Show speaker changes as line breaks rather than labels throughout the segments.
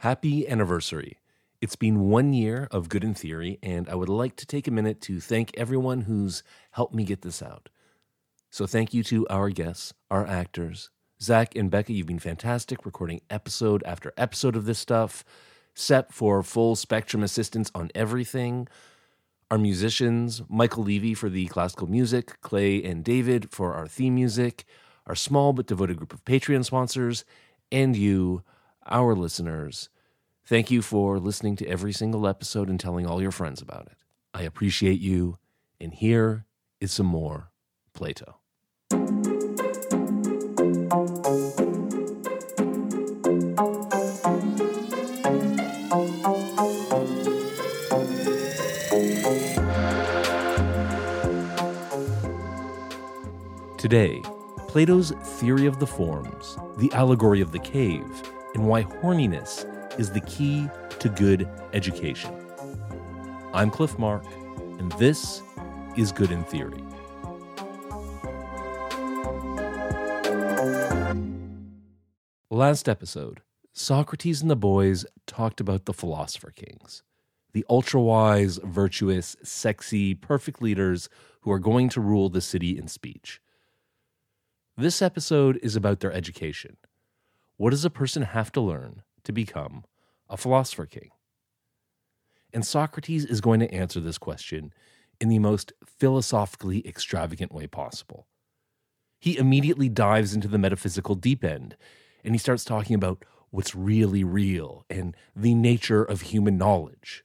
Happy anniversary. It's been one year of Good in Theory, and I would like to take a minute to thank everyone who's helped me get this out. So, thank you to our guests, our actors. Zach and Becca, you've been fantastic recording episode after episode of this stuff. Sep for full spectrum assistance on everything. Our musicians, Michael Levy for the classical music, Clay and David for our theme music, our small but devoted group of Patreon sponsors, and you, our listeners. Thank you for listening to every single episode and telling all your friends about it. I appreciate you. And here is some more Plato. Today, Plato's theory of the forms, the allegory of the cave, and why horniness is the key to good education. I'm Cliff Mark, and this is Good in Theory. Last episode, Socrates and the boys talked about the philosopher kings, the ultra wise, virtuous, sexy, perfect leaders who are going to rule the city in speech. This episode is about their education. What does a person have to learn to become a philosopher king? And Socrates is going to answer this question in the most philosophically extravagant way possible. He immediately dives into the metaphysical deep end and he starts talking about what's really real and the nature of human knowledge.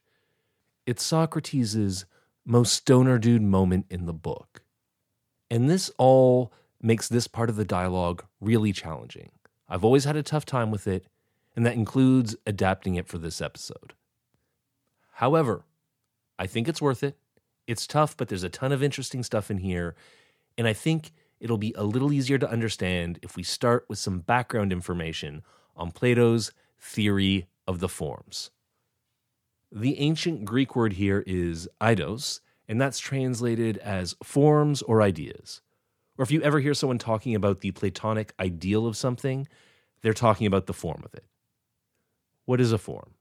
It's Socrates' most stoner dude moment in the book. And this all makes this part of the dialogue really challenging. I've always had a tough time with it, and that includes adapting it for this episode. However, I think it's worth it. It's tough, but there's a ton of interesting stuff in here, and I think it'll be a little easier to understand if we start with some background information on Plato's theory of the forms. The ancient Greek word here is eidos, and that's translated as forms or ideas. Or if you ever hear someone talking about the Platonic ideal of something, they're talking about the form of it. What is a form?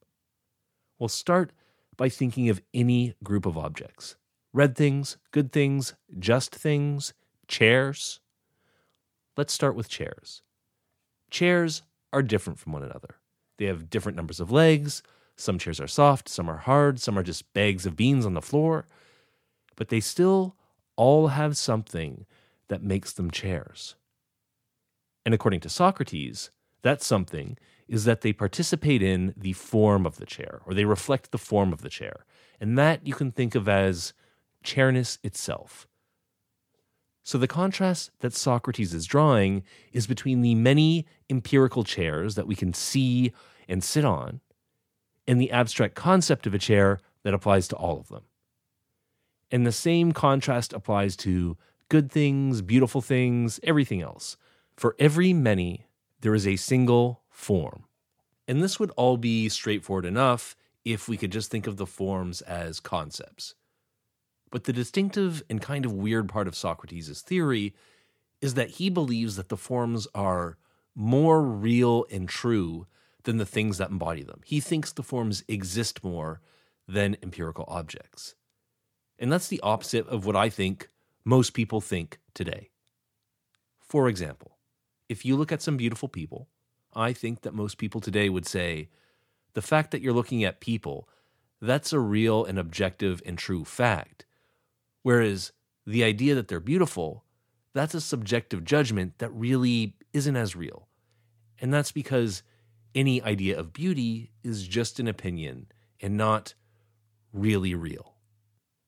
Well, start by thinking of any group of objects red things, good things, just things, chairs. Let's start with chairs. Chairs are different from one another. They have different numbers of legs. Some chairs are soft, some are hard, some are just bags of beans on the floor. But they still all have something that makes them chairs. And according to Socrates, that something is that they participate in the form of the chair, or they reflect the form of the chair. And that you can think of as chairness itself. So the contrast that Socrates is drawing is between the many empirical chairs that we can see and sit on, and the abstract concept of a chair that applies to all of them. And the same contrast applies to good things, beautiful things, everything else. For every many, there is a single form. And this would all be straightforward enough if we could just think of the forms as concepts. But the distinctive and kind of weird part of Socrates' theory is that he believes that the forms are more real and true than the things that embody them. He thinks the forms exist more than empirical objects. And that's the opposite of what I think most people think today. For example, if you look at some beautiful people, I think that most people today would say the fact that you're looking at people, that's a real and objective and true fact. Whereas the idea that they're beautiful, that's a subjective judgment that really isn't as real. And that's because any idea of beauty is just an opinion and not really real.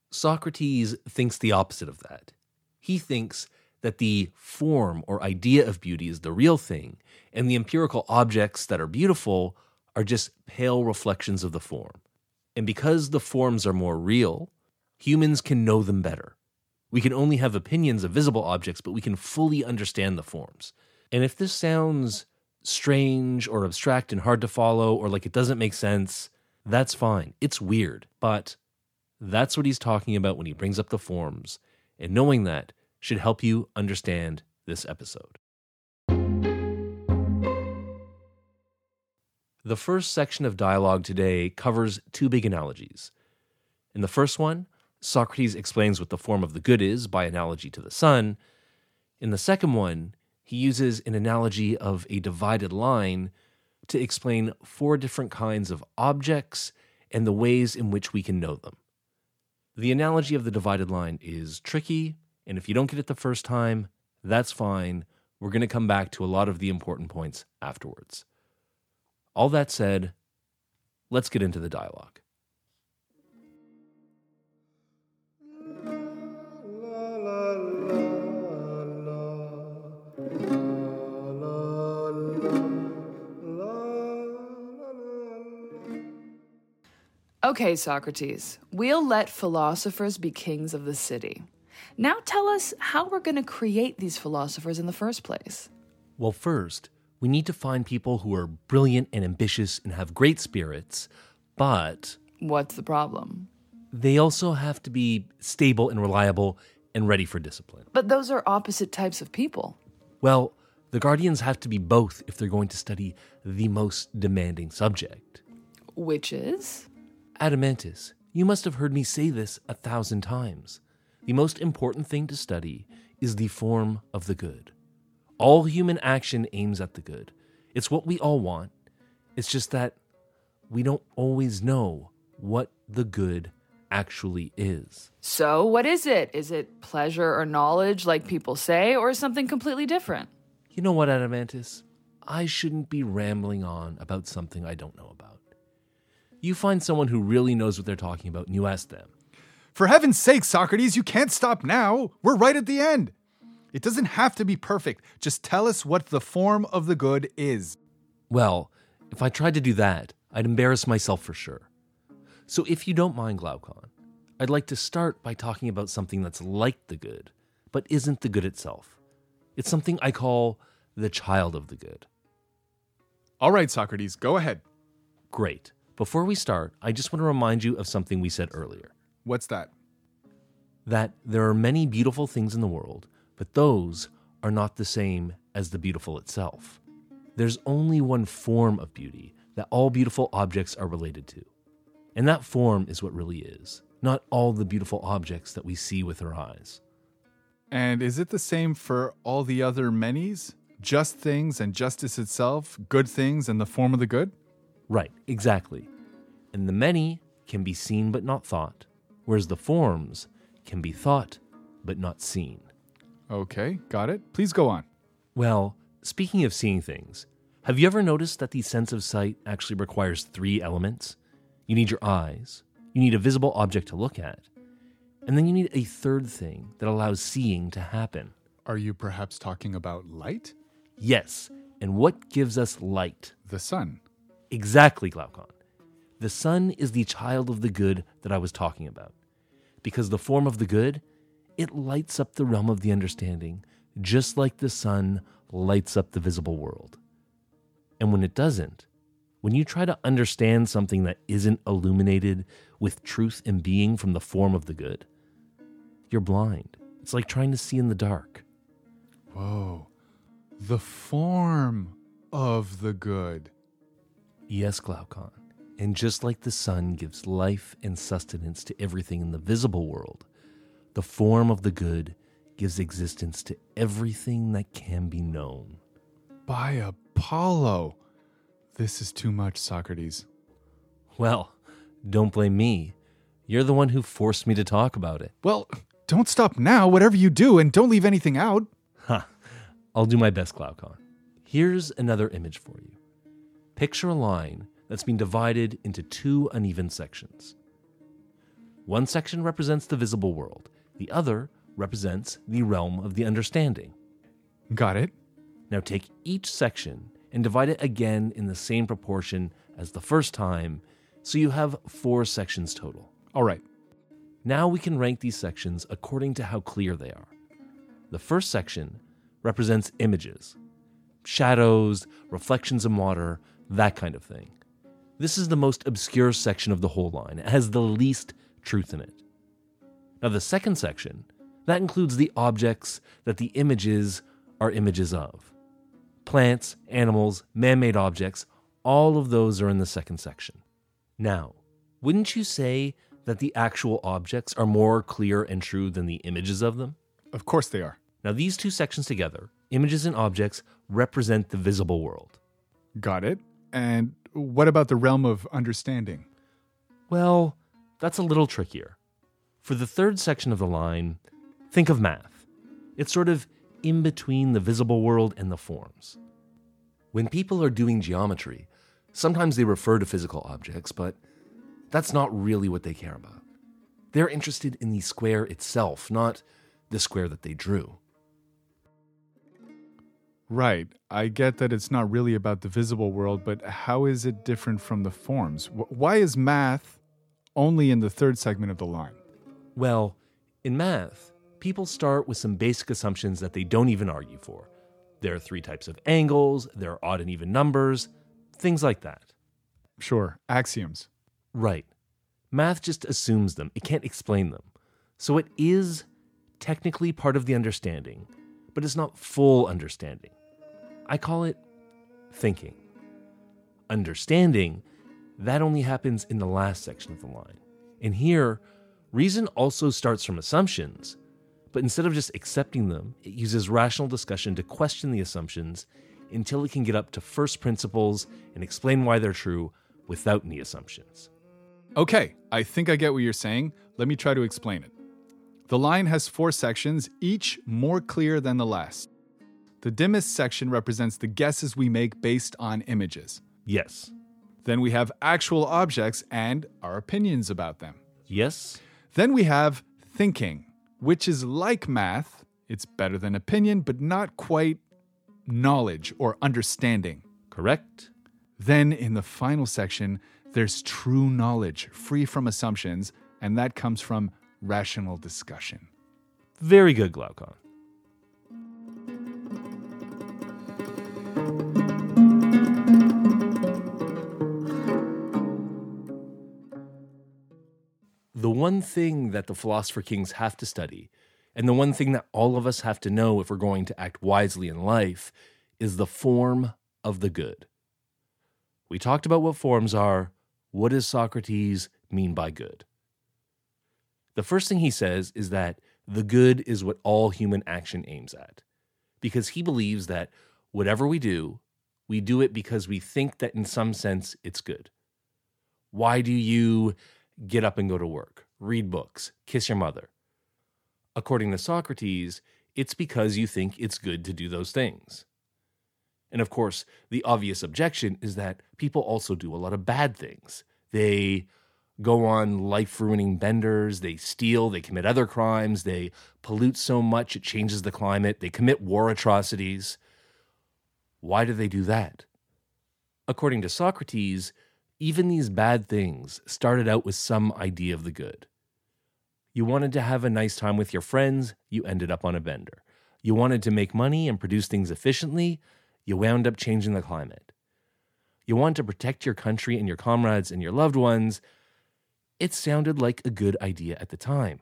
Socrates thinks the opposite of that. He thinks that the form or idea of beauty is the real thing, and the empirical objects that are beautiful are just pale reflections of the form. And because the forms are more real, humans can know them better. We can only have opinions of visible objects, but we can fully understand the forms. And if this sounds strange or abstract and hard to follow, or like it doesn't make sense, that's fine. It's weird, but that's what he's talking about when he brings up the forms. And knowing that should help you understand this episode. The first section of dialogue today covers two big analogies. In the first one, Socrates explains what the form of the good is by analogy to the sun. In the second one, he uses an analogy of a divided line to explain four different kinds of objects and the ways in which we can know them. The analogy of the divided line is tricky, and if you don't get it the first time, that's fine. We're going to come back to a lot of the important points afterwards. All that said, let's get into the dialogue.
Okay, Socrates, we'll let philosophers be kings of the city. Now tell us how we're going to create these philosophers in the first place.
Well, first, we need to find people who are brilliant and ambitious and have great spirits, but
What's the problem?
they also have to be stable and reliable and ready for discipline.
But those are opposite types of people.
Well, the guardians have to be both if they're going to study the most demanding subject.
Which is?
Adeimantus, you must have heard me say this a thousand times. The most important thing to study is the form of the good. All human action aims at the good. It's what we all want. It's just that we don't always know what the good actually is.
So, what is it? Is it pleasure or knowledge, like people say, or something completely different?
You know what, Adeimantus? I shouldn't be rambling on about something I don't know about. You find someone who really knows what they're talking about and you ask them.
For heaven's sake, Socrates, you can't stop now. We're right at the end. It doesn't have to be perfect. Just tell us what the form of the good is.
Well, if I tried to do that, I'd embarrass myself for sure. So if you don't mind, Glaucon, I'd like to start by talking about something that's like the good, but isn't the good itself. It's something I call the child of the good.
All right, Socrates, go ahead.
Great. Before we start, I just want to remind you of something we said earlier
What's that?
that there are many beautiful things in the world, but those are not the same as the beautiful itself. There's only one form of beauty that all beautiful objects are related to. And that form is what really is, not all the beautiful objects that we see with our eyes.
And is it the same for all the other many's? Just things and justice itself, good things and the form of the good?
Right, exactly. And the many can be seen but not thought, whereas the forms can be thought but not seen.
Okay, got it. Please go on.
Well, speaking of seeing things, have you ever noticed that the sense of sight actually requires three elements? You need your eyes, you need a visible object to look at, and then you need a third thing that allows seeing to happen.
Are you perhaps talking about light?
Yes, and what gives us light?
The sun.
Exactly, Glaucon. The sun is the child of the good that I was talking about. Because the form of the good, it lights up the realm of the understanding, just like the sun lights up the visible world. And when it doesn't, when you try to understand something that isn't illuminated with truth and being from the form of the good, you're blind. It's like trying to see in the dark.
Whoa. The form of the good.
Yes, Glaucon. And just like the sun gives life and sustenance to everything in the visible world, the form of the good gives existence to everything that can be known.
By Apollo. This is too much, Socrates.
Well, don't blame me. You're the one who forced me to talk about it.
Well, don't stop now, whatever you do, and don't leave anything out.
Ha! I'll do my best, Glaucon. Here's another image for you. Picture a line that's been divided into two uneven sections. One section represents the visible world, the other represents the realm of the understanding.
Got it?
Now take each section and divide it again in the same proportion as the first time, so you have four sections total.
All right.
Now we can rank these sections according to how clear they are. The first section represents images, shadows, reflections in water, that kind of thing. This is the most obscure section of the whole line. It has the least truth in it. Now, the second section, that includes the objects that the images are images of plants, animals, man made objects, All of those are in the second section. Now, wouldn't you say that the actual objects are more clear and true than the images of them?
Of course they are.
Now, these two sections together, images and objects, represent the visible world.
Got it. And what about the realm of understanding?
Well, that's a little trickier. For the third section of the line, think of math. It's sort of in between the visible world and the forms. When people are doing geometry, sometimes they refer to physical objects, but that's not really what they care about. They're interested in the square itself, not the square that they drew.
Right. I get that it's not really about the visible world, but how is it different from the forms? Why is math only in the third segment of the line?
Well, in math, people start with some basic assumptions that they don't even argue for. There are three types of angles, there are odd and even numbers, things like that.
Sure, axioms.
Right. Math just assumes them, it can't explain them. So it is technically part of the understanding, but it's not full understanding. I call it thinking. Understanding, that only happens in the last section of the line. And here, reason also starts from assumptions, but instead of just accepting them, it uses rational discussion to question the assumptions until it can get up to first principles and explain why they're true without any assumptions.
Okay, I think I get what you're saying. Let me try to explain it. The line has four sections, each more clear than the last. The dimmest section represents the guesses we make based on images.
Yes.
Then we have actual objects and our opinions about them.
Yes.
Then we have thinking, which is like math. It's better than opinion, but not quite knowledge or understanding.
Correct.
Then in the final section, there's true knowledge, free from assumptions, and that comes from rational discussion.
Very good, Glaucon. One thing that the philosopher kings have to study, and the one thing that all of us have to know if we're going to act wisely in life, is the form of the good. We talked about what forms are. What does Socrates mean by good? The first thing he says is that the good is what all human action aims at, because he believes that whatever we do, we do it because we think that in some sense it's good. Why do you get up and go to work, read books, kiss your mother? According to Socrates, it's because you think it's good to do those things. And of course, the obvious objection is that people also do a lot of bad things. They go on life ruining benders, they steal, they commit other crimes, they pollute so much it changes the climate, they commit war atrocities. Why do they do that? According to Socrates, even these bad things started out with some idea of the good. You wanted to have a nice time with your friends, you ended up on a bender. You wanted to make money and produce things efficiently, you wound up changing the climate. You want to protect your country and your comrades and your loved ones. It sounded like a good idea at the time.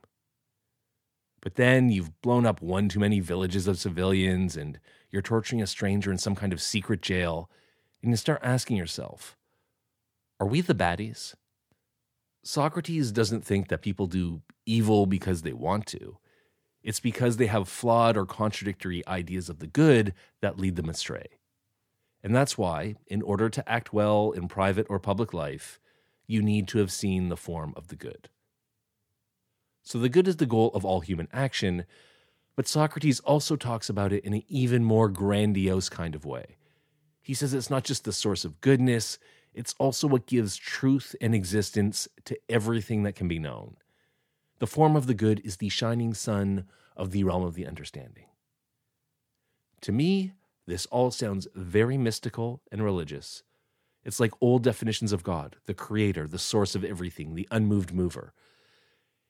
But then you've blown up one too many villages of civilians and you're torturing a stranger in some kind of secret jail, and you start asking yourself, are we the baddies? Socrates doesn't think that people do evil because they want to. It's because they have flawed or contradictory ideas of the good that lead them astray. And that's why, in order to act well in private or public life, you need to have seen the form of the good. So, the good is the goal of all human action, but Socrates also talks about it in an even more grandiose kind of way. He says it's not just the source of goodness, it's also what gives truth and existence to everything that can be known. The form of the good is the shining sun of the realm of the understanding. To me, this all sounds very mystical and religious. It's like old definitions of God, the creator, the source of everything, the unmoved mover.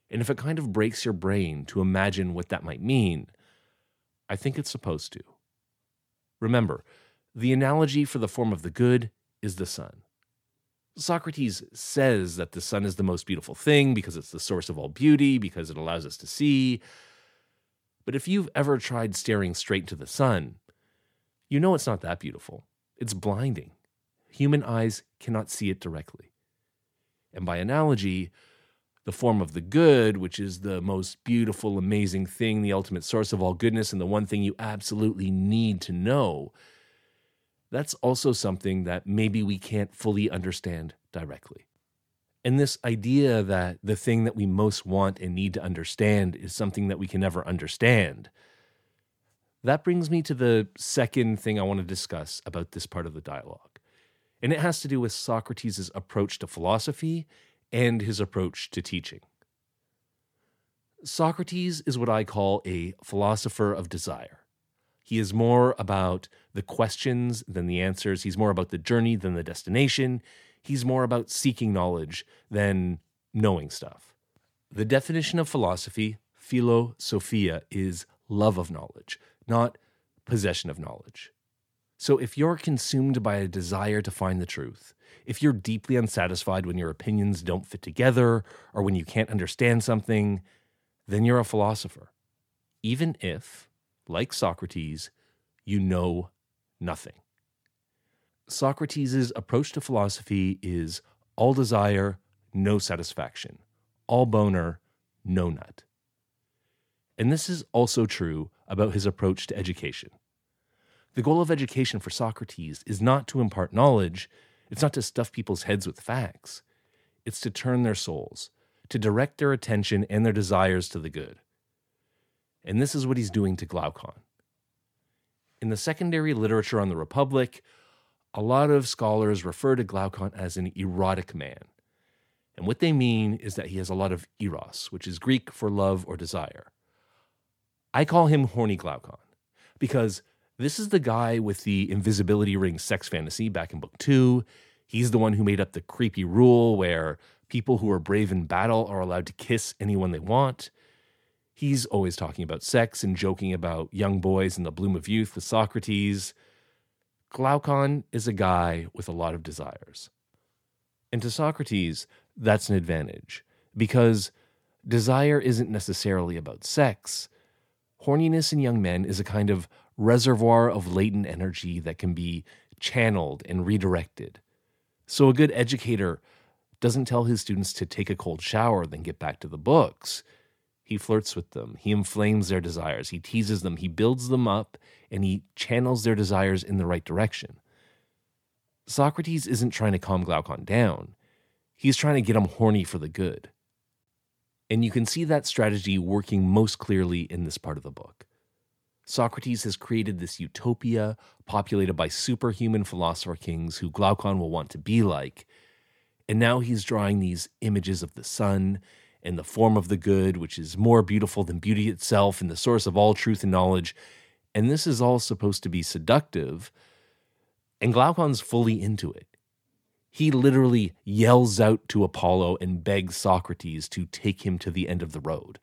And if it kind of breaks your brain to imagine what that might mean, I think it's supposed to. Remember, the analogy for the form of the good is the sun. Socrates says that the sun is the most beautiful thing because it's the source of all beauty, because it allows us to see. But if you've ever tried staring straight to the sun, you know it's not that beautiful. It's blinding. human eyes cannot see it directly. And by analogy, the form of the good, which is the most beautiful, amazing thing, the ultimate source of all goodness, and the one thing you absolutely need to know, that's also something that maybe we can't fully understand directly. And this idea that the thing that we most want and need to understand is something that we can never understand. That brings me to the second thing I want to discuss about this part of the dialogue. And it has to do with Socrates' approach to philosophy and his approach to teaching. Socrates is what I call a philosopher of desire. He is more about the questions than the answers. He's more about the journey than the destination. He's more about seeking knowledge than knowing stuff. The definition of philosophy, philosophia, is love of knowledge, not possession of knowledge. So if you're consumed by a desire to find the truth, if you're deeply unsatisfied when your opinions don't fit together or when you can't understand something, then you're a philosopher. Even if, like Socrates, you know nothing. Socrates' approach to philosophy is all desire, no satisfaction, all boner, no nut. And this is also true about his approach to education. The goal of education for Socrates is not to impart knowledge, it's not to stuff people's heads with facts, it's to turn their souls, to direct their attention and their desires to the good. And this is what he's doing to Glaucon. In the secondary literature on the Republic, a lot of scholars refer to Glaucon as an erotic man. And what they mean is that he has a lot of eros, which is Greek for love or desire. I call him horny Glaucon because this is the guy with the invisibility ring sex fantasy back in book two. He's the one who made up the creepy rule where people who are brave in battle are allowed to kiss anyone they want. He's always talking about sex and joking about young boys in the bloom of youth with Socrates. Glaucon is a guy with a lot of desires. And to Socrates, that's an advantage because desire isn't necessarily about sex. Horniness in young men is a kind of reservoir of latent energy that can be channeled and redirected. So, a good educator doesn't tell his students to take a cold shower, then get back to the books. He flirts with them, he inflames their desires, he teases them, he builds them up, and he channels their desires in the right direction. Socrates isn't trying to calm Glaucon down, he's trying to get him horny for the good. And you can see that strategy working most clearly in this part of the book. Socrates has created this utopia populated by superhuman philosopher kings who Glaucon will want to be like. And now he's drawing these images of the sun and the form of the good, which is more beautiful than beauty itself and the source of all truth and knowledge. And this is all supposed to be seductive. And Glaucon's fully into it. He literally yells out to Apollo and begs Socrates to take him to the end of the road.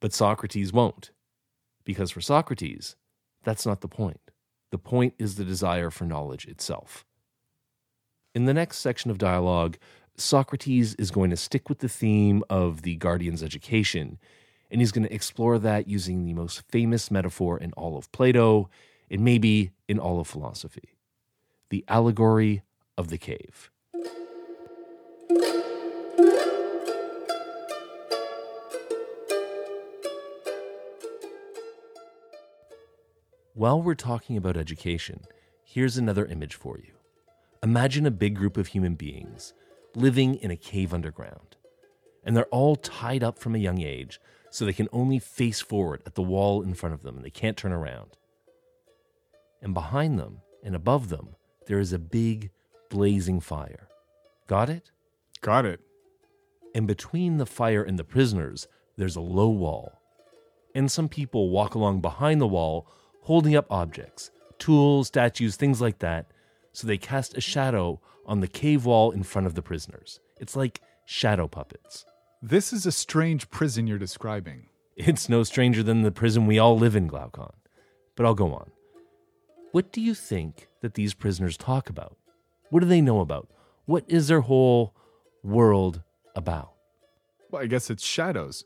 But Socrates won't. Because for Socrates, that's not the point. The point is the desire for knowledge itself. In the next section of dialogue, Socrates is going to stick with the theme of the guardian's education, and he's going to explore that using the most famous metaphor in all of Plato and maybe in all of philosophy the allegory of the cave. While we're talking about education, here's another image for you. Imagine a big group of human beings living in a cave underground, and they're all tied up from a young age so they can only face forward at the wall in front of them and they can't turn around. And behind them and above them, there is a big blazing fire. Got it?
Got it.
And between the fire and the prisoners, there's a low wall. And some people walk along behind the wall holding up objects, tools, statues, things like that, so they cast a shadow on the cave wall in front of the prisoners. It's like shadow puppets.
This is a strange prison you're describing.
It's no stranger than the prison we all live in, Glaucon. But I'll go on. What do you think that these prisoners talk about? What do they know about? What is their whole world about?
Well, I guess it's shadows.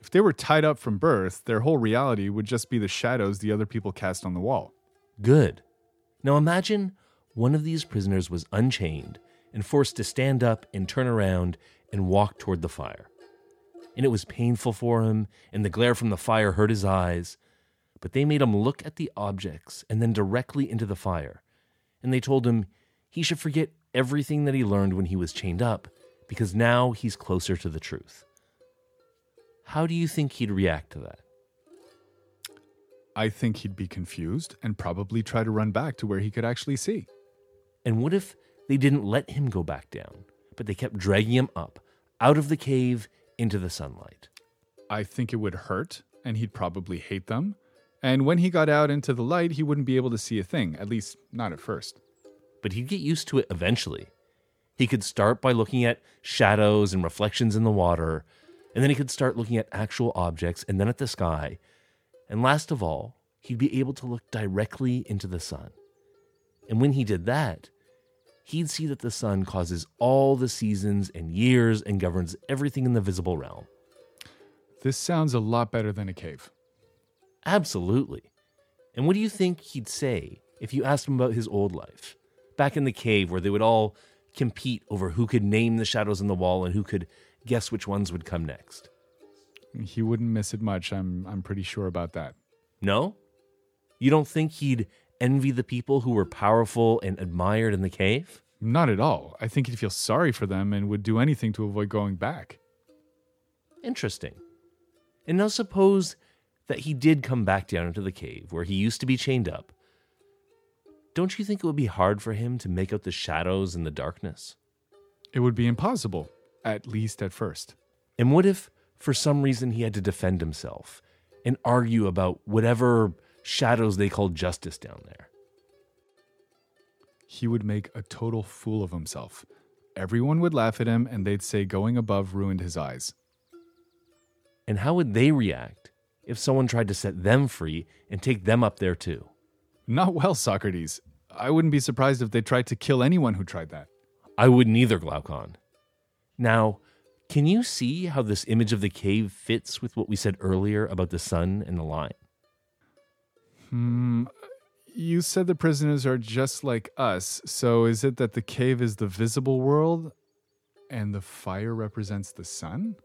If they were tied up from birth, their whole reality would just be the shadows the other people cast on the wall.
Good. Now imagine one of these prisoners was unchained and forced to stand up and turn around and walk toward the fire. And it was painful for him, and the glare from the fire hurt his eyes. But they made him look at the objects and then directly into the fire. And they told him he should forget everything that he learned when he was chained up, because now he's closer to the truth. How do you think he'd react to that?
I think he'd be confused and probably try to run back to where he could actually see.
And what if they didn't let him go back down, but they kept dragging him up, out of the cave, into the sunlight?
I think it would hurt, and he'd probably hate them. And when he got out into the light, he wouldn't be able to see a thing, at least not at first.
But he'd get used to it eventually. He could start by looking at shadows and reflections in the water, and then he could start looking at actual objects and then at the sky. And last of all, he'd be able to look directly into the sun. And when he did that, he'd see that the sun causes all the seasons and years and governs everything in the visible realm.
This sounds a lot better than a cave.
Absolutely. And what do you think he'd say if you asked him about his old life? Back in the cave where they would all compete over who could name the shadows on the wall and who could guess which ones would come next.
He wouldn't miss it much. I'm I'm pretty sure about that.
No? You don't think he'd envy the people who were powerful and admired in the cave?
Not at all. I think he'd feel sorry for them and would do anything to avoid going back.
Interesting. And now suppose that he did come back down into the cave where he used to be chained up. Don't you think it would be hard for him to make out the shadows in the darkness?
It would be impossible, at least at first.
And what if, for some reason, he had to defend himself and argue about whatever shadows they called justice down there?
He would make a total fool of himself. Everyone would laugh at him and they'd say going above ruined his eyes.
And how would they react if someone tried to set them free and take them up there too?
Not well, Socrates. I wouldn't be surprised if they tried to kill anyone who tried that.
I wouldn't either, Glaucon. Now, can you see how this image of the cave fits with what we said earlier about the sun and the line?
Hmm. You said the prisoners are just like us. So is it that the cave is the visible world and the fire represents the sun?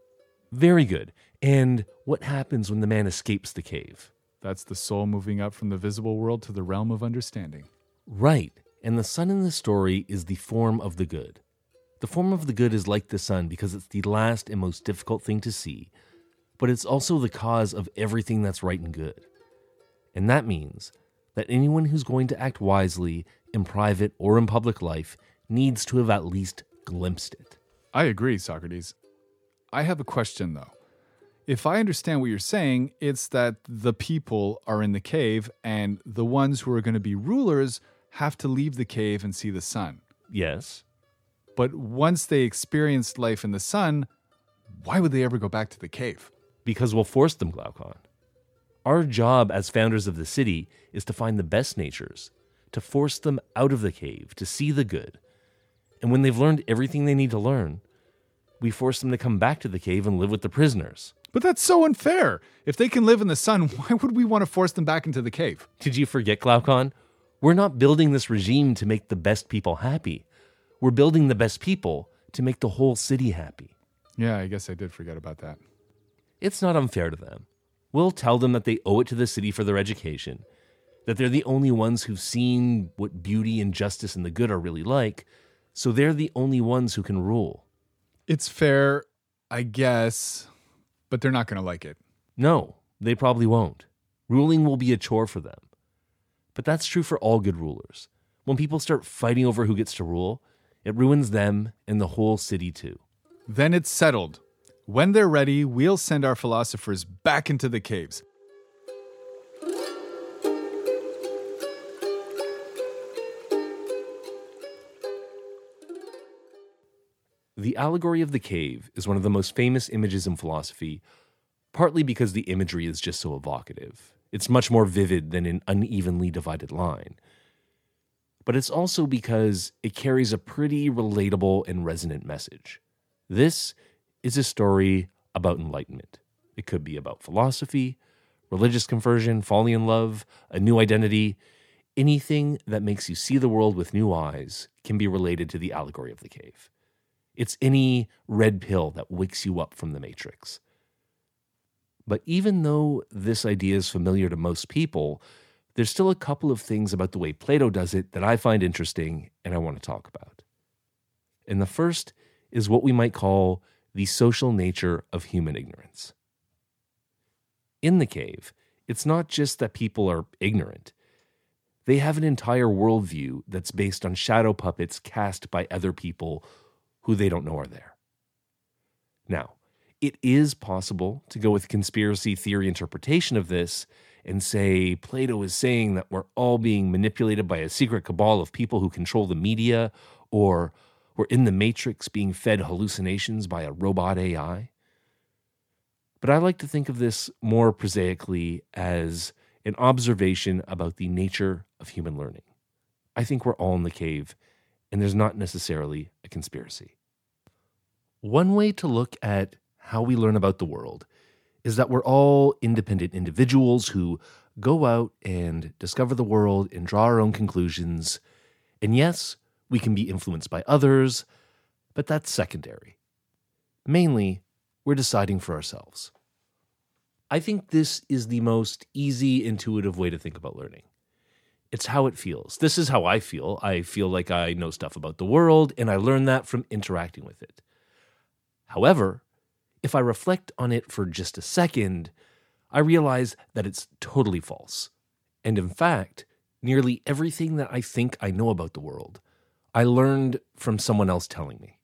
Very good. And what happens when the man escapes the cave?
That's the soul moving up from the visible world to the realm of understanding.
Right. And the sun in the story is the form of the good. The form of the good is like the sun because it's the last and most difficult thing to see, but it's also the cause of everything that's right and good. And that means that anyone who's going to act wisely in private or in public life needs to have at least glimpsed it.
I agree, Socrates. I have a question though. If I understand what you're saying, it's that the people are in the cave and the ones who are going to be rulers have to leave the cave and see the sun.
Yes.
But once they experienced life in the sun, why would they ever go back to the cave?
Because we'll force them, Glaucon. Our job as founders of the city is to find the best natures, to force them out of the cave, to see the good. And when they've learned everything they need to learn, we force them to come back to the cave and live with the prisoners.
But that's so unfair. If they can live in the sun, why would we want to force them back into the cave?
Did you forget, Glaucon? We're not building this regime to make the best people happy. We're building the best people to make the whole city happy.
Yeah, I guess I did forget about that.
It's not unfair to them. We'll tell them that they owe it to the city for their education, that they're the only ones who've seen what beauty and justice and the good are really like, so they're the only ones who can rule.
It's fair, I guess, but they're not going to like it.
No, they probably won't. Ruling will be a chore for them. But that's true for all good rulers. When people start fighting over who gets to rule, it ruins them and the whole city too.
Then it's settled. When they're ready, we'll send our philosophers back into the caves.
The allegory of the cave is one of the most famous images in philosophy, partly because the imagery is just so evocative. It's much more vivid than an unevenly divided line. But it's also because it carries a pretty relatable and resonant message. This is a story about enlightenment. It could be about philosophy, religious conversion, falling in love, a new identity. anything that makes you see the world with new eyes can be related to the allegory of the cave. It's any red pill that wakes you up from the matrix. But even though this idea is familiar to most people, there's still a couple of things about the way Plato does it that I find interesting and I want to talk about. And the first is what we might call the social nature of human ignorance. In the cave, it's not just that people are ignorant. They have an entire worldview that's based on shadow puppets cast by other people who they don't know are there. Now, it is possible to go with conspiracy theory interpretation of this and say Plato is saying that we're all being manipulated by a secret cabal of people who control the media, or we're in the matrix being fed hallucinations by a robot AI. But I like to think of this more prosaically as an observation about the nature of human learning. I think we're all in the cave, and there's not necessarily a conspiracy. One way to look at how we learn about the world is that we're all independent individuals who go out and discover the world and draw our own conclusions. And yes, we can be influenced by others, but that's secondary. Mainly, we're deciding for ourselves. I think this is the most easy, intuitive way to think about learning. It's how it feels. This is how I feel. I feel like I know stuff about the world, and I learn that from interacting with it. However, if I reflect on it for just a second, I realize that it's totally false. And in fact, nearly everything that I think I know about the world, I learned from someone else telling me.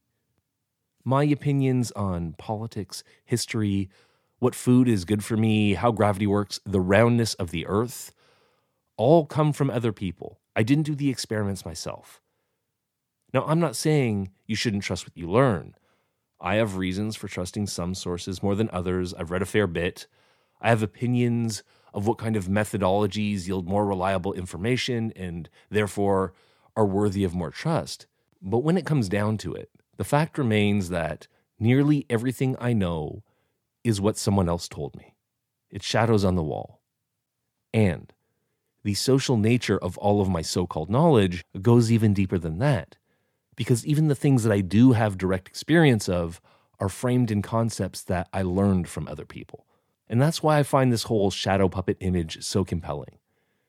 My opinions on politics, history, what food is good for me, how gravity works, the roundness of the earth, all come from other people. I didn't do the experiments myself. Now, I'm not saying you shouldn't trust what you learn. I have reasons for trusting some sources more than others. I've read a fair bit. I have opinions of what kind of methodologies yield more reliable information and therefore are worthy of more trust. But when it comes down to it, the fact remains that nearly everything I know is what someone else told me. It's shadows on the wall. And the social nature of all of my so called knowledge goes even deeper than that because even the things that I do have direct experience of are framed in concepts that I learned from other people. And that's why I find this whole shadow puppet image so compelling.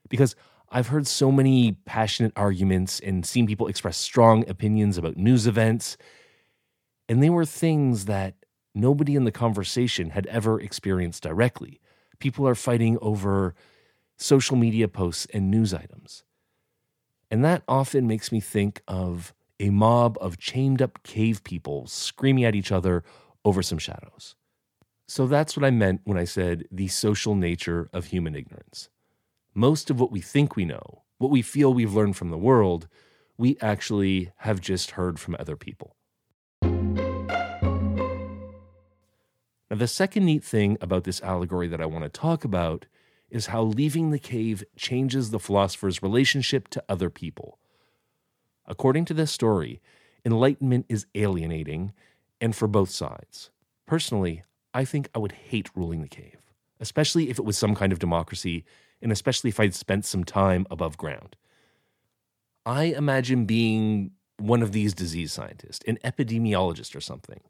Because I've heard so many passionate arguments and seen people express strong opinions about news events, and they were things that nobody in the conversation had ever experienced directly. People are fighting over social media posts and news items. And that often makes me think of a mob of chained up cave people screaming at each other over some shadows. So that's what I meant when I said the social nature of human ignorance. Most of what we think we know, what we feel we've learned from the world, we actually have just heard from other people. Now, the second neat thing about this allegory that I want to talk about is how leaving the cave changes the philosopher's relationship to other people. According to this story, enlightenment is alienating and for both sides. Personally, I think I would hate ruling the cave, especially if it was some kind of democracy, and especially if I'd spent some time above ground. I imagine being one of these disease scientists, an epidemiologist or something.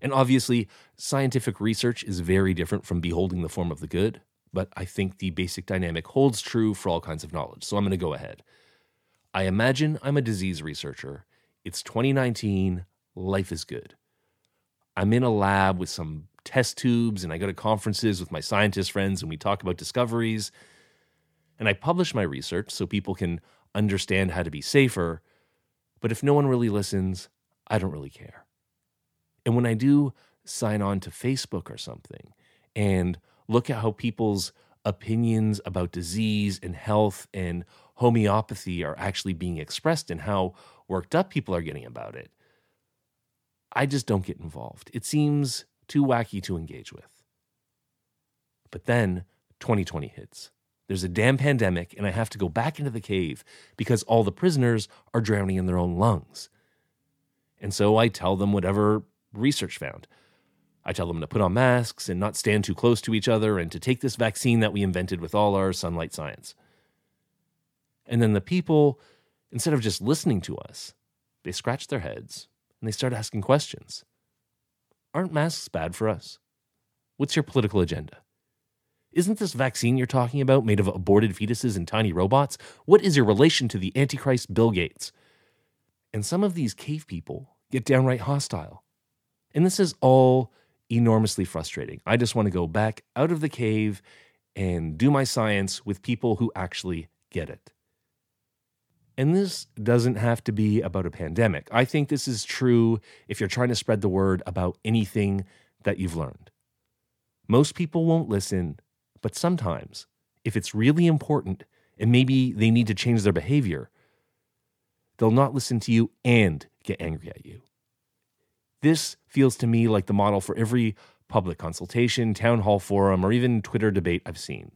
And obviously, scientific research is very different from beholding the form of the good, but I think the basic dynamic holds true for all kinds of knowledge, so I'm going to go ahead. I imagine I'm a disease researcher. It's 2019. Life is good. I'm in a lab with some test tubes and I go to conferences with my scientist friends and we talk about discoveries. And I publish my research so people can understand how to be safer. But if no one really listens, I don't really care. And when I do sign on to Facebook or something and look at how people's opinions about disease and health and homeopathy are actually being expressed and how worked up people are getting about it. I just don't get involved. It seems too wacky to engage with. But then 2020 hits. There's a damn pandemic, and I have to go back into the cave because all the prisoners are drowning in their own lungs. And so I tell them whatever research found. I tell them to put on masks and not stand too close to each other and to take this vaccine that we invented with all our sunlight science. And then the people, instead of just listening to us, they scratch their heads and they start asking questions. Aren't masks bad for us? What's your political agenda? Isn't this vaccine you're talking about made of aborted fetuses and tiny robots? What is your relation to the Antichrist Bill Gates? And some of these cave people get downright hostile. And this is all enormously frustrating. I just want to go back out of the cave and do my science with people who actually get it. And this doesn't have to be about a pandemic. I think this is true if you're trying to spread the word about anything that you've learned. Most people won't listen, but sometimes, if it's really important and maybe they need to change their behavior, they'll not listen to you and get angry at you. This feels to me like the model for every public consultation, town hall forum, or even Twitter debate I've seen.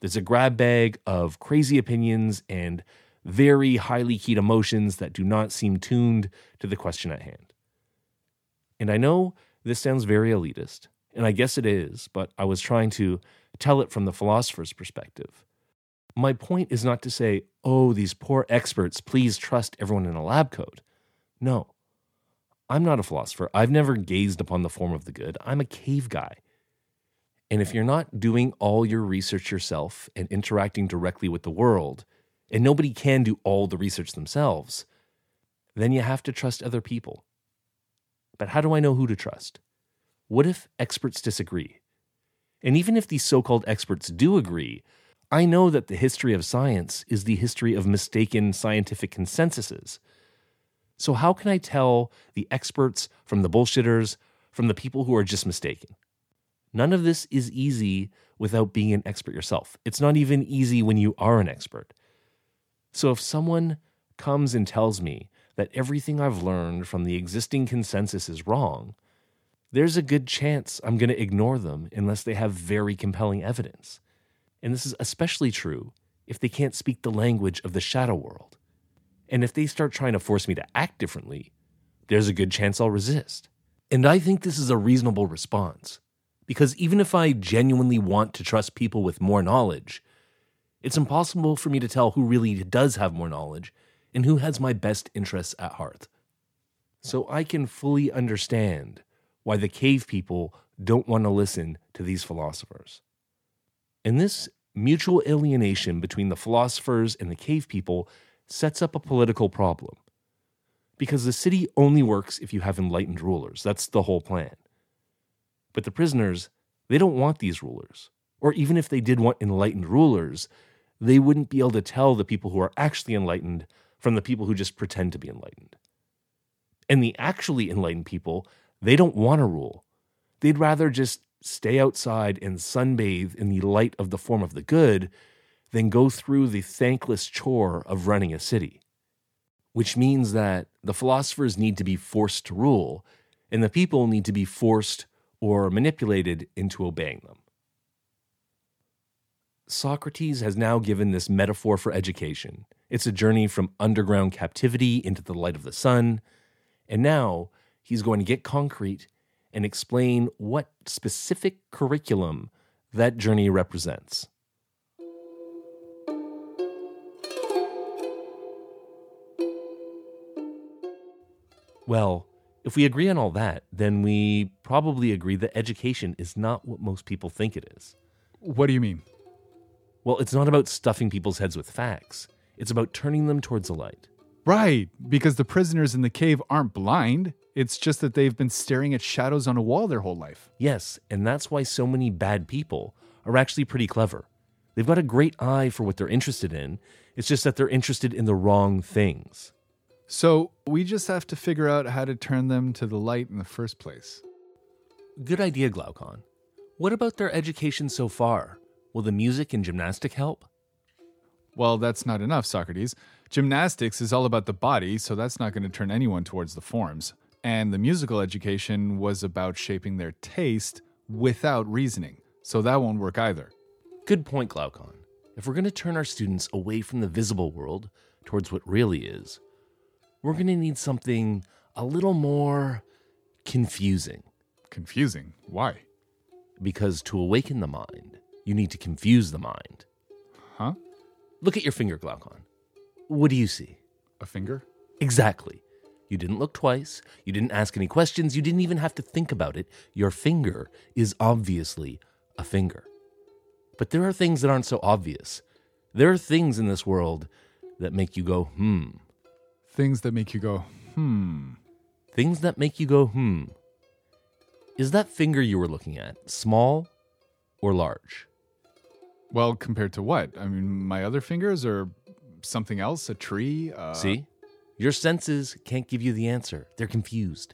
There's a grab bag of crazy opinions and very highly keyed emotions that do not seem tuned to the question at hand. And I know this sounds very elitist, and I guess it is, but I was trying to tell it from the philosopher's perspective. My point is not to say, oh, these poor experts, please trust everyone in a lab coat. No. I'm not a philosopher. I've never gazed upon the form of the good. I'm a cave guy. And if you're not doing all your research yourself and interacting directly with the world, and nobody can do all the research themselves, then you have to trust other people. But how do I know who to trust? What if experts disagree? And even if these so called experts do agree, I know that the history of science is the history of mistaken scientific consensuses. So, how can I tell the experts from the bullshitters from the people who are just mistaken? None of this is easy without being an expert yourself. It's not even easy when you are an expert. So if someone comes and tells me that everything I've learned from the existing consensus is wrong, there's a good chance I'm going to ignore them unless they have very compelling evidence. And this is especially true if they can't speak the language of the shadow world. And if they start trying to force me to act differently, there's a good chance I'll resist. And I think this is a reasonable response. Because even if I genuinely want to trust people with more knowledge, it's impossible for me to tell who really does have more knowledge and who has my best interests at heart. So I can fully understand why the cave people don't want to listen to these philosophers. And this mutual alienation between the philosophers and the cave people sets up a political problem. Because the city only works if you have enlightened rulers. That's the whole plan. But the prisoners, they don't want these rulers. Or even if they did want enlightened rulers, they wouldn't be able to tell the people who are actually enlightened from the people who just pretend to be enlightened. And the actually enlightened people, they don't want to rule. They'd rather just stay outside and sunbathe in the light of the form of the good than go through the thankless chore of running a city. Which means that the philosophers need to be forced to rule, and the people need to be forced or manipulated into obeying them. Socrates has now given this metaphor for education. It's a journey from underground captivity into the light of the sun. And now he's going to get concrete and explain what specific curriculum that journey represents. Well, if we agree on all that, then we probably agree that education is not what most people think it is.
What do you mean?
Well, it's not about stuffing people's heads with facts, it's about turning them towards the light.
Right, because the prisoners in the cave aren't blind. It's just that they've been staring at shadows on a wall their whole life.
Yes, and that's why so many bad people are actually pretty clever. They've got a great eye for what they're interested in. It's just that they're interested in the wrong things.
So we just have to figure out how to turn them to the light in the first place.
Good idea, Glaucon. What about their education so far? Will the music and gymnastic help?
Well, that's not enough, Socrates. Gymnastics is all about the body, so that's not going to turn anyone towards the forms. And the musical education was about shaping their taste without reasoning, so that won't work either.
Good point, Glaucon. If we're going to turn our students away from the visible world towards what really is, we're going to need something a little more confusing.
Confusing? Why?
Because to awaken the mind, you need to confuse the mind.
Huh?
Look at your finger, Glaucon. What do you see?
A finger?
Exactly. You didn't look twice. You didn't ask any questions. You didn't even have to think about it. Your finger is obviously a finger. But there are things that aren't so obvious. There are things in this world that make you go, hmm.
Things that make you go, hmm.
Things that make you go, hmm. Is that finger you were looking at small or large?
Well, compared to what? I mean, my other fingers or something else? A tree? Uh,
See? Your senses can't give you the answer. They're confused.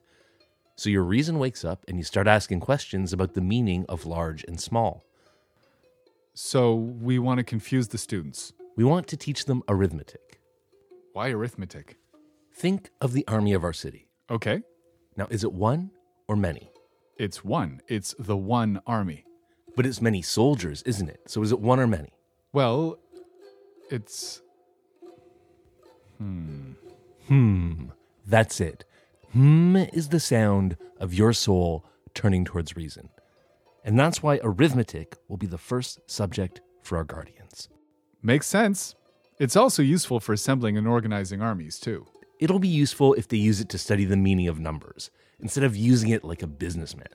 So your reason wakes up and you start asking questions about the meaning of large and small.
So we want to confuse the students.
We want to teach them arithmetic.
Why arithmetic?
Think of the army of our city.
Okay.
Now, is it one or many?
It's one. It's the one army.
But it's many soldiers, isn't it? So is it one or many?
Well, it's.
Hmm, Hmm. that's it. Hmm is the sound of your soul turning towards reason. And that's why arithmetic will be the first subject for our guardians.
Makes sense. It's also useful for assembling and organizing armies, too.
It'll be useful if they use it to study the meaning of numbers instead of using it like a businessman.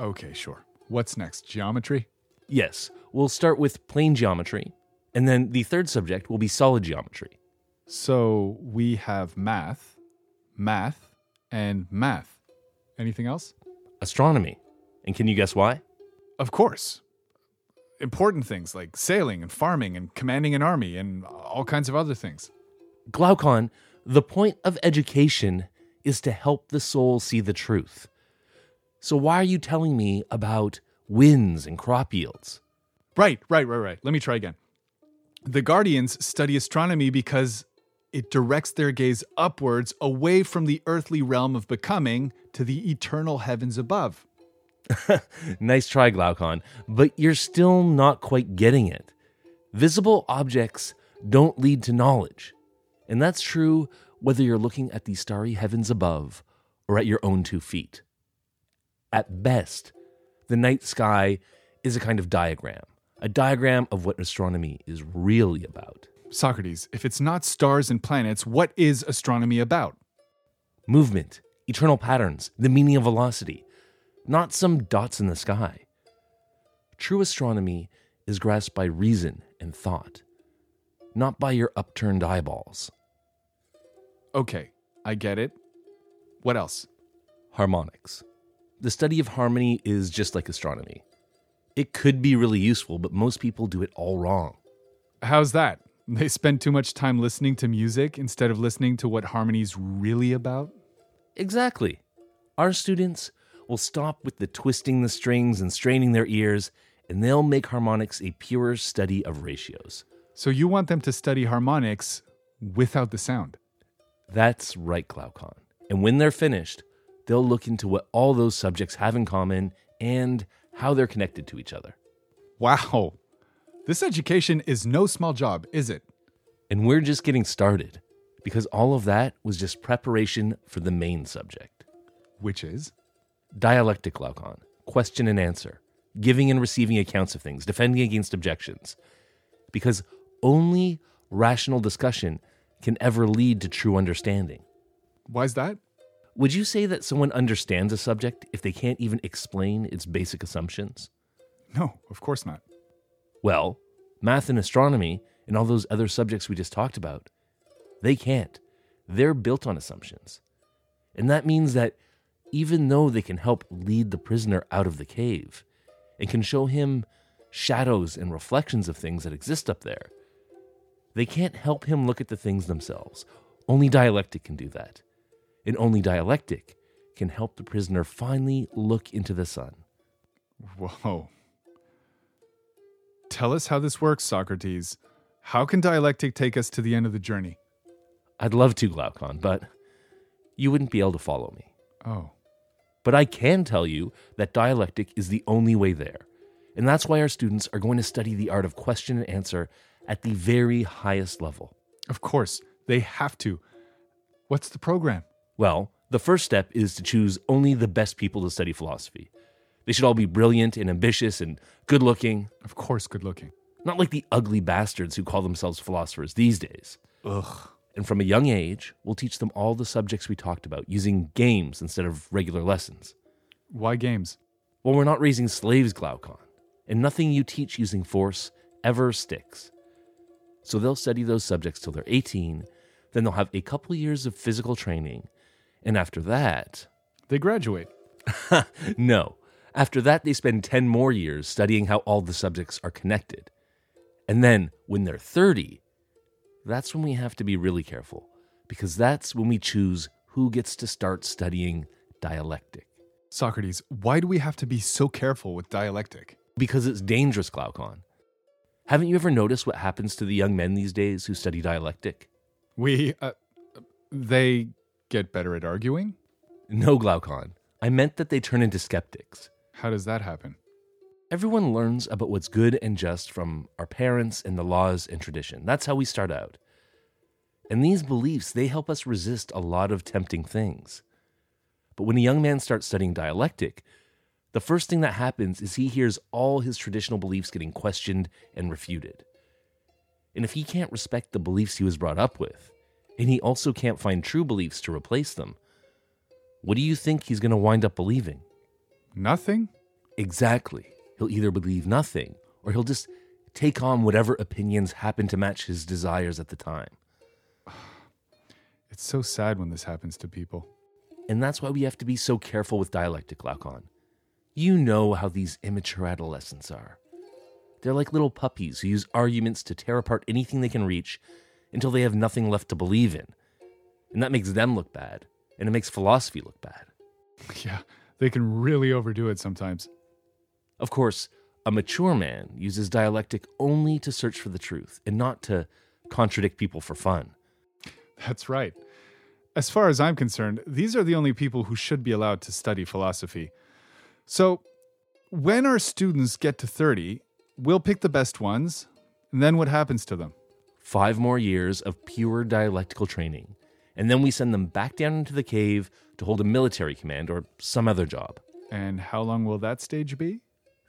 Okay, sure. What's next? Geometry?
Yes, we'll start with plane geometry, and then the third subject will be solid geometry.
So we have math, math, and math. Anything else?
Astronomy. And can you guess why?
Of course. Important things like sailing and farming and commanding an army and all kinds of other things.
Glaucon, the point of education is to help the soul see the truth. So why are you telling me about winds and crop yields?
Right, right, right, right. Let me try again. The Guardians study astronomy because it directs their gaze upwards away from the earthly realm of becoming to the eternal heavens above.
Nice try, Glaucon, but you're still not quite getting it. Visible objects don't lead to knowledge. And that's true whether you're looking at the starry heavens above or at your own two feet. At best, the night sky is a kind of diagram, a diagram of what astronomy is really about.
Socrates, if it's not stars and planets, what is astronomy about?
Movement, eternal patterns, the meaning of velocity, not some dots in the sky. True astronomy is grasped by reason and thought, not by your upturned eyeballs.
Okay, I get it. What else?
Harmonics. The study of harmony is just like astronomy. It could be really useful, but most people do it all wrong.
How's that? They spend too much time listening to music instead of listening to what harmony's really about?
Exactly. Our students will stop with the twisting the strings and straining their ears, and they'll make harmonics a pure study of ratios.
So you want them to study harmonics without the sound?
That's right, Glaucon. And when they're finished, they'll look into what all those subjects have in common and how they're connected to each other.
Wow. This education is no small job, is it?
And we're just getting started because all of that was just preparation for the main subject.
Which is?
Dialectic, Glaucon. Question and answer. Giving and receiving accounts of things, defending against objections. Because only rational discussion can ever lead to true understanding.
Why's that?
Would you say that someone understands a subject if they can't even explain its basic assumptions?
No, of course not.
Well, math and astronomy and all those other subjects we just talked about, they can't. They're built on assumptions. And that means that even though they can help lead the prisoner out of the cave and can show him shadows and reflections of things that exist up there, they can't help him look at the things themselves. Only dialectic can do that. And only dialectic can help the prisoner finally look into the sun.
Whoa. Tell us how this works, Socrates. How can dialectic take us to the end of the journey?
I'd love to, Glaucon, but you wouldn't be able to follow me.
Oh.
But I can tell you that dialectic is the only way there. And that's why our students are going to study the art of question and answer at the very highest level.
Of course, they have to. What's the program?
Well, the first step is to choose only the best people to study philosophy. They should all be brilliant and ambitious and good looking,
Of course, good looking.
not like the ugly bastards who call themselves philosophers these days.
Ugh.
And from a young age, we'll teach them all the subjects we talked about using games instead of regular lessons.
Why games?
Well, we're not raising slaves, Glaucon, and nothing you teach using force ever sticks. So they'll study those subjects till they're 18, then they'll have a couple years of physical training, and after that,
They graduate.
no. After that, they spend 10 more years studying how all the subjects are connected. And then, when they're 30, that's when we have to be really careful, because that's when we choose who gets to start studying dialectic.
Socrates, why do we have to be so careful with dialectic?
Because it's dangerous, Glaucon. Haven't you ever noticed what happens to the young men these days who study dialectic?
We, uh, they get better at arguing?
No, Glaucon. I meant that they turn into skeptics.
How does that happen?
Everyone learns about what's good and just from our parents and the laws and tradition. That's how we start out. And these beliefs, they help us resist a lot of tempting things. But when a young man starts studying dialectic, the first thing that happens is he hears all his traditional beliefs getting questioned and refuted. And if he can't respect the beliefs he was brought up with, and he also can't find true beliefs to replace them, what do you think he's going to wind up believing?
Nothing?
Exactly. He'll either believe nothing or he'll just take on whatever opinions happen to match his desires at the time.
It's so sad when this happens to people.
And that's why we have to be so careful with dialectic, Glaucon. You know how these immature adolescents are. They're like little puppies who use arguments to tear apart anything they can reach until they have nothing left to believe in. And that makes them look bad, and it makes philosophy look bad.
Yeah, they can really overdo it sometimes.
Of course, a mature man uses dialectic only to search for the truth and not to contradict people for fun.
That's right. As far as I'm concerned, these are the only people who should be allowed to study philosophy. So, when our students get to 30, we'll pick the best ones, and then what happens to them?
Five more years of pure dialectical training, and then we send them back down into the cave to hold a military command or some other job.
And how long will that stage be?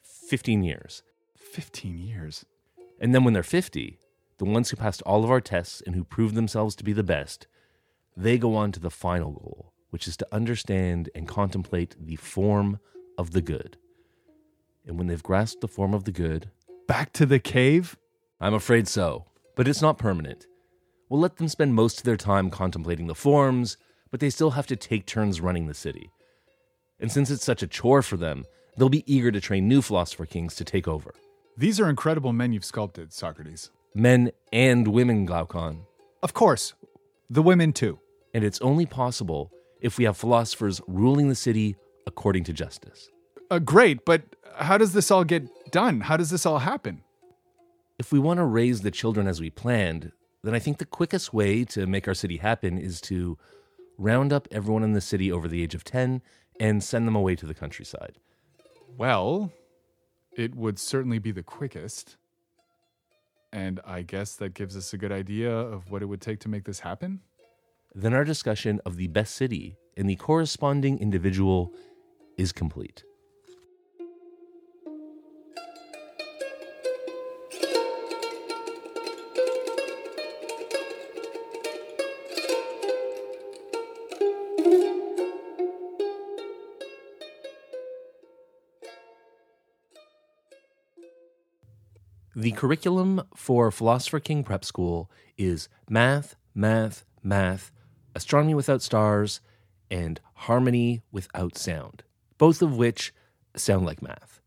15 years.
15 years.
And then when they're 50, the ones who passed all of our tests and who proved themselves to be the best, they go on to the final goal, which is to understand and contemplate the form of the good. And when they've grasped the form of the good,
Back to the cave?
I'm afraid so, but it's not permanent. We'll let them spend most of their time contemplating the forms, but they still have to take turns running the city. And since it's such a chore for them, they'll be eager to train new philosopher kings to take over.
These are incredible men you've sculpted, Socrates.
Men and women, Glaucon.
Of course, the women too.
And it's only possible if we have philosophers ruling the city according to justice.
Uh, great, but how does this all get done? How does this all happen?
If we want to raise the children as we planned, then I think the quickest way to make our city happen is to round up everyone in the city over the age of 10 and send them away to the countryside.
Well, it would certainly be the quickest. And I guess that gives us a good idea of what it would take to make this happen.
Then our discussion of the best city and the corresponding individual is complete. Curriculum for Philosopher King Prep School is math, math, math, astronomy without stars, and harmony without sound, both of which sound like math.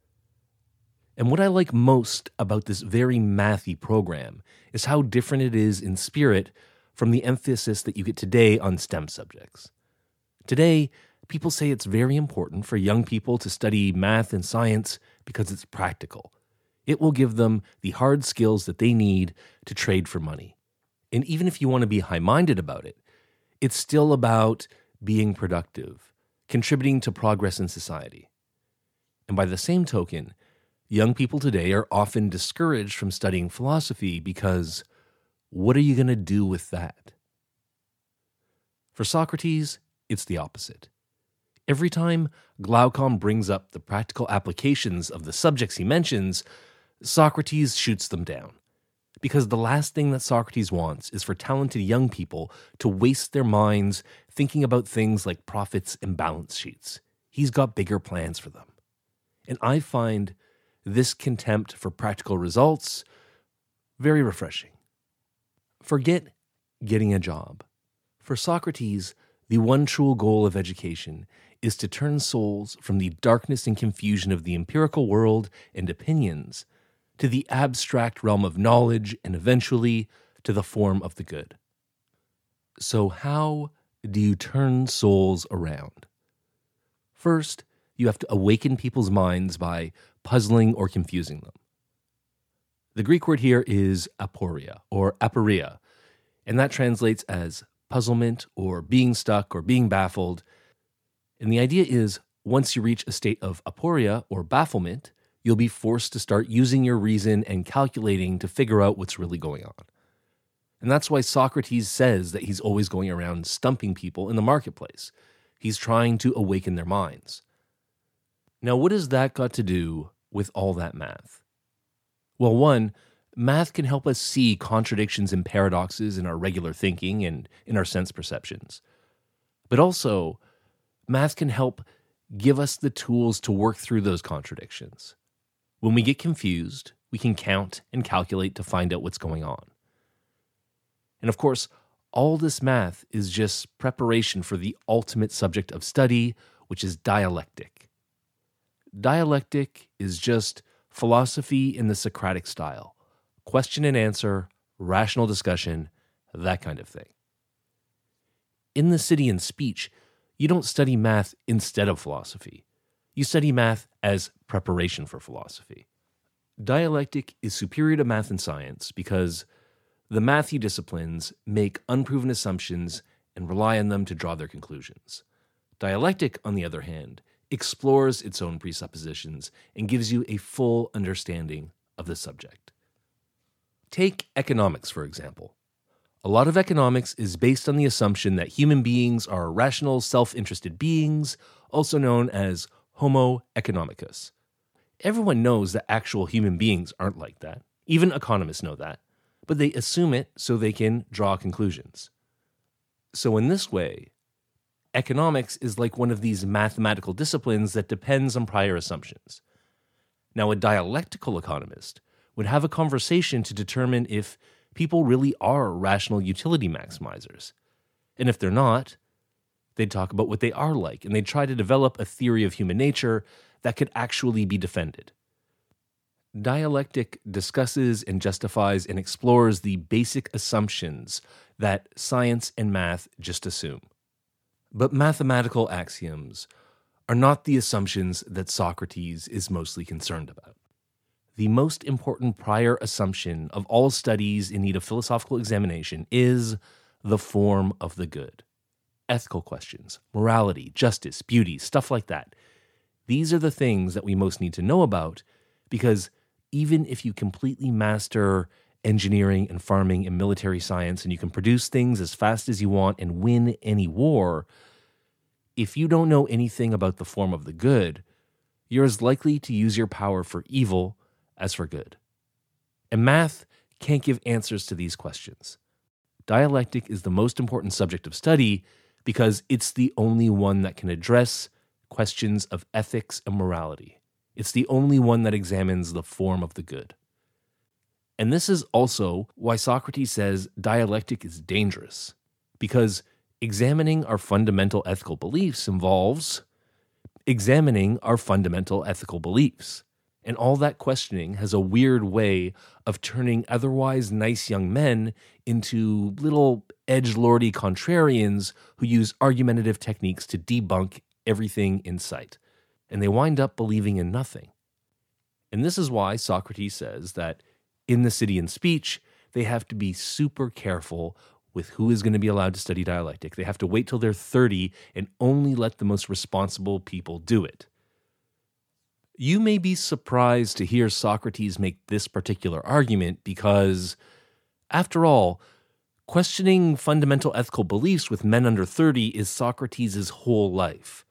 And what I like most about this very mathy program is how different it is in spirit from the emphasis that you get today on STEM subjects. Today, people say it's very important for young people to study math and science because it's practical. It will give them the hard skills that they need to trade for money. And even if you want to be high minded about it, it's still about being productive, contributing to progress in society. And by the same token, young people today are often discouraged from studying philosophy because what are you going to do with that? For Socrates, it's the opposite. Every time Glaucon brings up the practical applications of the subjects he mentions, Socrates shoots them down because the last thing that Socrates wants is for talented young people to waste their minds thinking about things like profits and balance sheets. He's got bigger plans for them. And I find this contempt for practical results very refreshing. Forget getting a job. For Socrates, the one true goal of education is to turn souls from the darkness and confusion of the empirical world and opinions to the abstract realm of knowledge, and eventually to the form of the good. So, how do you turn souls around? First, you have to awaken people's minds by puzzling or confusing them. The Greek word here is aporia or aporia, and that translates as puzzlement or being stuck or being baffled. And the idea is once you reach a state of aporia or bafflement, you'll be forced to start using your reason and calculating to figure out what's really going on. And that's why Socrates says that he's always going around stumping people in the marketplace. He's trying to awaken their minds. Now, what has that got to do with all that math? Well, one, math can help us see contradictions and paradoxes in our regular thinking and in our sense perceptions. But also, math can help give us the tools to work through those contradictions. When we get confused, we can count and calculate to find out what's going on. And of course, all this math is just preparation for the ultimate subject of study, which is dialectic. Dialectic is just philosophy in the Socratic style question and answer, rational discussion, that kind of thing. In the city and speech, you don't study math instead of philosophy. You study math as preparation for philosophy. Dialectic is superior to math and science because the mathy disciplines make unproven assumptions and rely on them to draw their conclusions. Dialectic, on the other hand, explores its own presuppositions and gives you a full understanding of the subject. Take economics, for example. A lot of economics is based on the assumption that human beings are rational, self interested beings, also known as Homo economicus. Everyone knows that actual human beings aren't like that. Even economists know that. But they assume it so they can draw conclusions. So, in this way, economics is like one of these mathematical disciplines that depends on prior assumptions. Now, a dialectical economist would have a conversation to determine if people really are rational utility maximizers. And if they're not, they'd talk about what they are like and they'd try to develop a theory of human nature that could actually be defended. Dialectic discusses and justifies and explores the basic assumptions that science and math just assume. But mathematical axioms are not the assumptions that Socrates is mostly concerned about. The most important prior assumption of all studies in need of philosophical examination is the form of the good. Ethical questions, morality, justice, beauty, stuff like that. These are the things that we most need to know about because even if you completely master engineering and farming and military science and you can produce things as fast as you want and win any war, if you don't know anything about the form of the good, you're as likely to use your power for evil as for good. And math can't give answers to these questions. Dialectic is the most important subject of study because it's the only one that can address questions of ethics and morality. It's the only one that examines the form of the good. And this is also why Socrates says dialectic is dangerous, because examining our fundamental ethical beliefs involves examining our fundamental ethical beliefs. And all that questioning has a weird way of turning otherwise nice young men into little edge lordy contrarians who use argumentative techniques to debunk everything in sight. And they wind up believing in nothing. And this is why Socrates says that in the city and speech, they have to be super careful with who is going to be allowed to study dialectic. They have to wait till they're 30 and only let the most responsible people do it. You may be surprised to hear Socrates make this particular argument because, after all, questioning fundamental ethical beliefs with men under 30 is Socrates' whole life.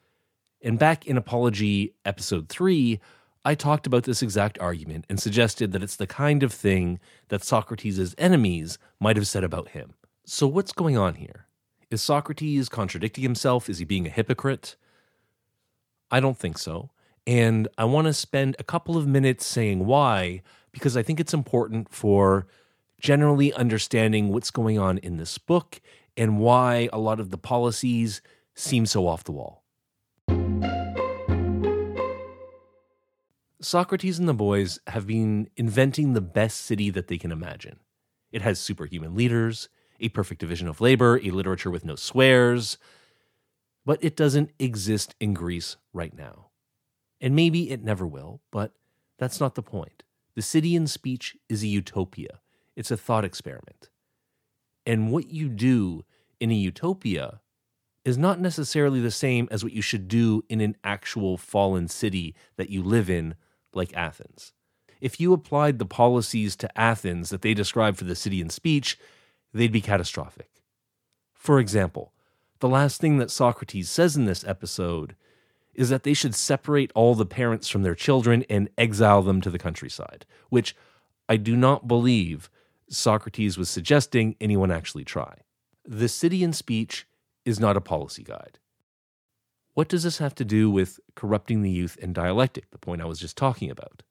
And back in Apology, episode 3, I talked about this exact argument and suggested that it's the kind of thing that Socrates' enemies might have said about him. So, what's going on here? Is Socrates contradicting himself? Is he being a hypocrite? I don't think so. And I want to spend a couple of minutes saying why, because I think it's important for generally understanding what's going on in this book and why a lot of the policies seem so off the wall. Socrates and the boys have been inventing the best city that they can imagine. It has superhuman leaders, a perfect division of labor, a literature with no swears, but it doesn't exist in Greece right now. And maybe it never will, but that's not the point. The city in speech is a utopia, it's a thought experiment. And what you do in a utopia is not necessarily the same as what you should do in an actual fallen city that you live in, like Athens. If you applied the policies to Athens that they describe for the city in speech, they'd be catastrophic. For example, the last thing that Socrates says in this episode is that they should separate all the parents from their children and exile them to the countryside, which I do not believe Socrates was suggesting anyone actually try. The city in speech is not a policy guide. What does this have to do with corrupting the youth and dialectic, the point I was just talking about?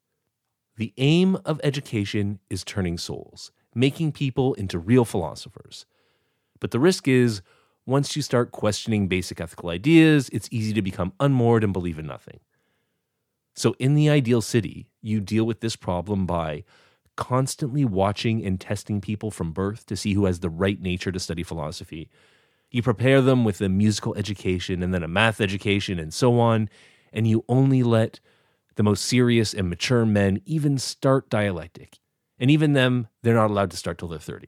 The aim of education is turning souls, making people into real philosophers. But the risk is, once you start questioning basic ethical ideas, it's easy to become unmoored and believe in nothing. So, in the ideal city, you deal with this problem by constantly watching and testing people from birth to see who has the right nature to study philosophy. You prepare them with a musical education and then a math education and so on, and you only let the most serious and mature men even start dialectic. And even them, they're not allowed to start till they're 30.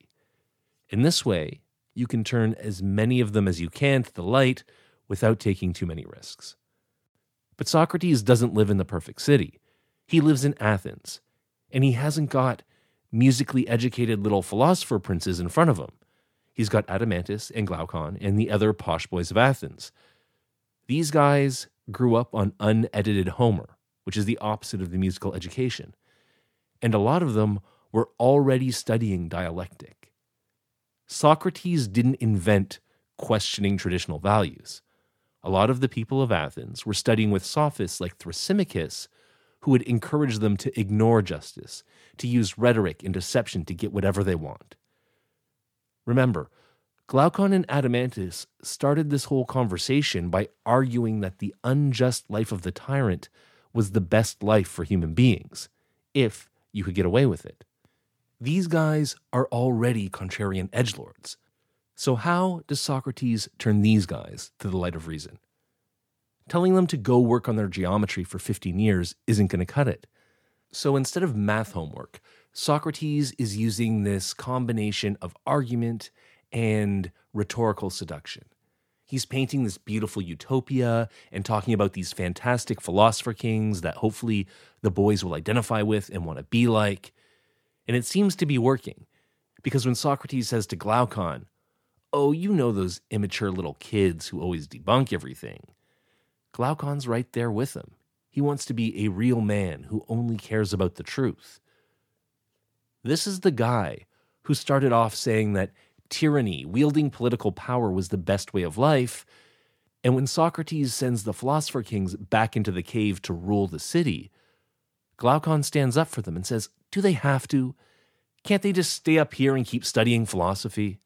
In this way, you can turn as many of them as you can to the light without taking too many risks. But Socrates doesn't live in the perfect city. He lives in Athens, and he hasn't got musically educated little philosopher princes in front of him. He's got Adeimantus and Glaucon and the other posh boys of Athens. These guys grew up on unedited Homer, which is the opposite of the musical education. And a lot of them were already studying dialectic. Socrates didn't invent questioning traditional values. A lot of the people of Athens were studying with sophists like Thrasymachus, who would encourage them to ignore justice, to use rhetoric and deception to get whatever they want. Remember, Glaucon and Adeimantus started this whole conversation by arguing that the unjust life of the tyrant was the best life for human beings, if you could get away with it. These guys are already contrarian edgelords. So, how does Socrates turn these guys to the light of reason? Telling them to go work on their geometry for 15 years isn't going to cut it. So, instead of math homework, Socrates is using this combination of argument and rhetorical seduction. He's painting this beautiful utopia and talking about these fantastic philosopher kings that hopefully the boys will identify with and want to be like. And it seems to be working because when Socrates says to Glaucon, Oh, you know those immature little kids who always debunk everything, Glaucon's right there with him. He wants to be a real man who only cares about the truth. This is the guy who started off saying that tyranny, wielding political power, was the best way of life. And when Socrates sends the philosopher kings back into the cave to rule the city, Glaucon stands up for them and says, Do they have to? Can't they just stay up here and keep studying philosophy?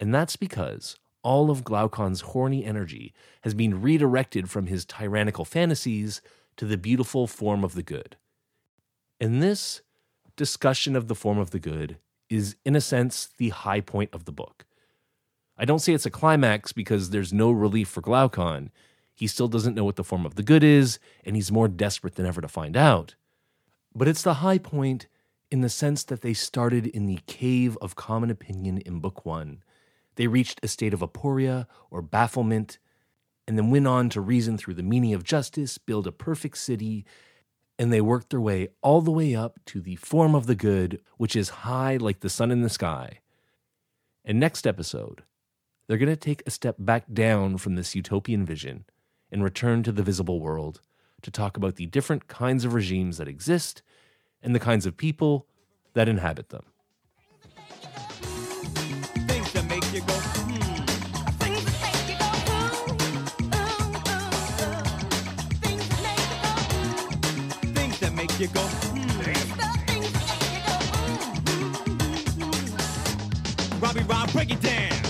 And that's because all of Glaucon's horny energy has been redirected from his tyrannical fantasies to the beautiful form of the good. And this discussion of the form of the good is, in a sense, the high point of the book. I don't say it's a climax because there's no relief for Glaucon. He still doesn't know what the form of the good is, and he's more desperate than ever to find out. But it's the high point in the sense that they started in the cave of common opinion in Book One. They reached a state of aporia or bafflement, and then went on to reason through the meaning of justice, build a perfect city, and they worked their way all the way up to the form of the good, which is high like the sun in the sky. And next episode, they're going to take a step back down from this utopian vision and return to the visible world
to talk about the different kinds of regimes that exist and the kinds of people that inhabit them.
Robbie Rob, break it down.